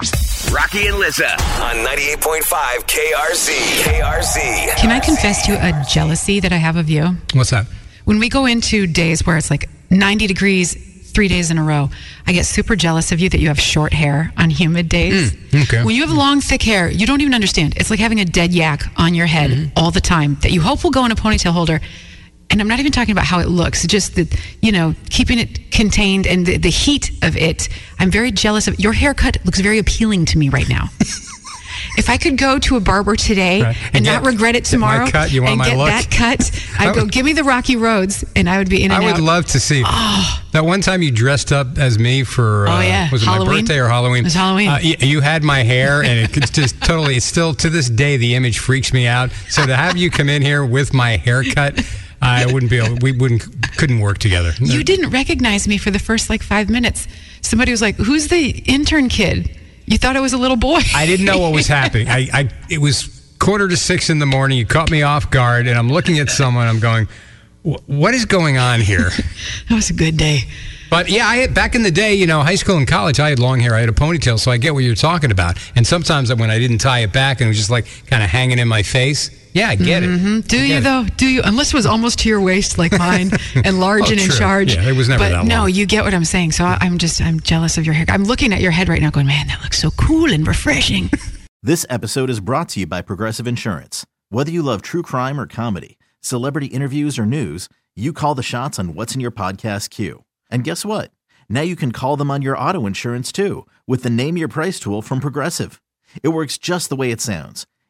Rocky and Lissa on 98.5 KRZ. KRZ. Can I confess to a jealousy that I have of you? What's that? When we go into days where it's like 90 degrees three days in a row, I get super jealous of you that you have short hair on humid days. Mm, okay. When you have long, thick hair, you don't even understand. It's like having a dead yak on your head Mm-hmm. all the time that you hope will go in a ponytail holder. And I'm not even talking about how it looks, just the, you know, keeping it contained and the, the heat of it. I'm very jealous of your haircut looks very appealing to me right now. If I could go to a barber today Right. and, And not regret it tomorrow cut, you and get look? that cut, I'd go, give me the Rocky Roads and I would be in and I would out. love to see that one time you dressed up as me for uh, Oh, yeah. was it Halloween? my birthday or Halloween? It was Halloween. Uh, y- you had my hair, and it's just totally. It's still to this day the image freaks me out. So to have you come in here with my haircut, I wouldn't be. Able, we wouldn't couldn't work together. You didn't recognize me for the first like five minutes. Somebody was like, "Who's the intern kid?" You thought it was a little boy. I didn't know what was happening. I, I it was quarter to six in the morning. You caught me off guard, and I'm looking at someone. I'm going, "What is going on here?" that was a good day. But yeah, I had, back in the day, you know, high school and college, I had long hair. I had a ponytail, so I get what you're talking about. And sometimes when I didn't tie it back and it was just like kind of hanging in my face, yeah, I get it. Mm-hmm. Do I you get it. though? Do you? Unless it was almost to your waist like mine and large Oh, and in true. charge. Yeah, it was never but that no, you get what I'm saying. So I- I'm just I'm jealous of your hair. I'm looking at your head right now, going, "Man, that looks so cool and refreshing." This episode is brought to you by Progressive Insurance. Whether you love true crime or comedy, celebrity interviews or news, you call the shots on what's in your podcast queue. And guess what? Now you can call them on your auto insurance too with the Name Your Price tool from Progressive. It works just the way it sounds.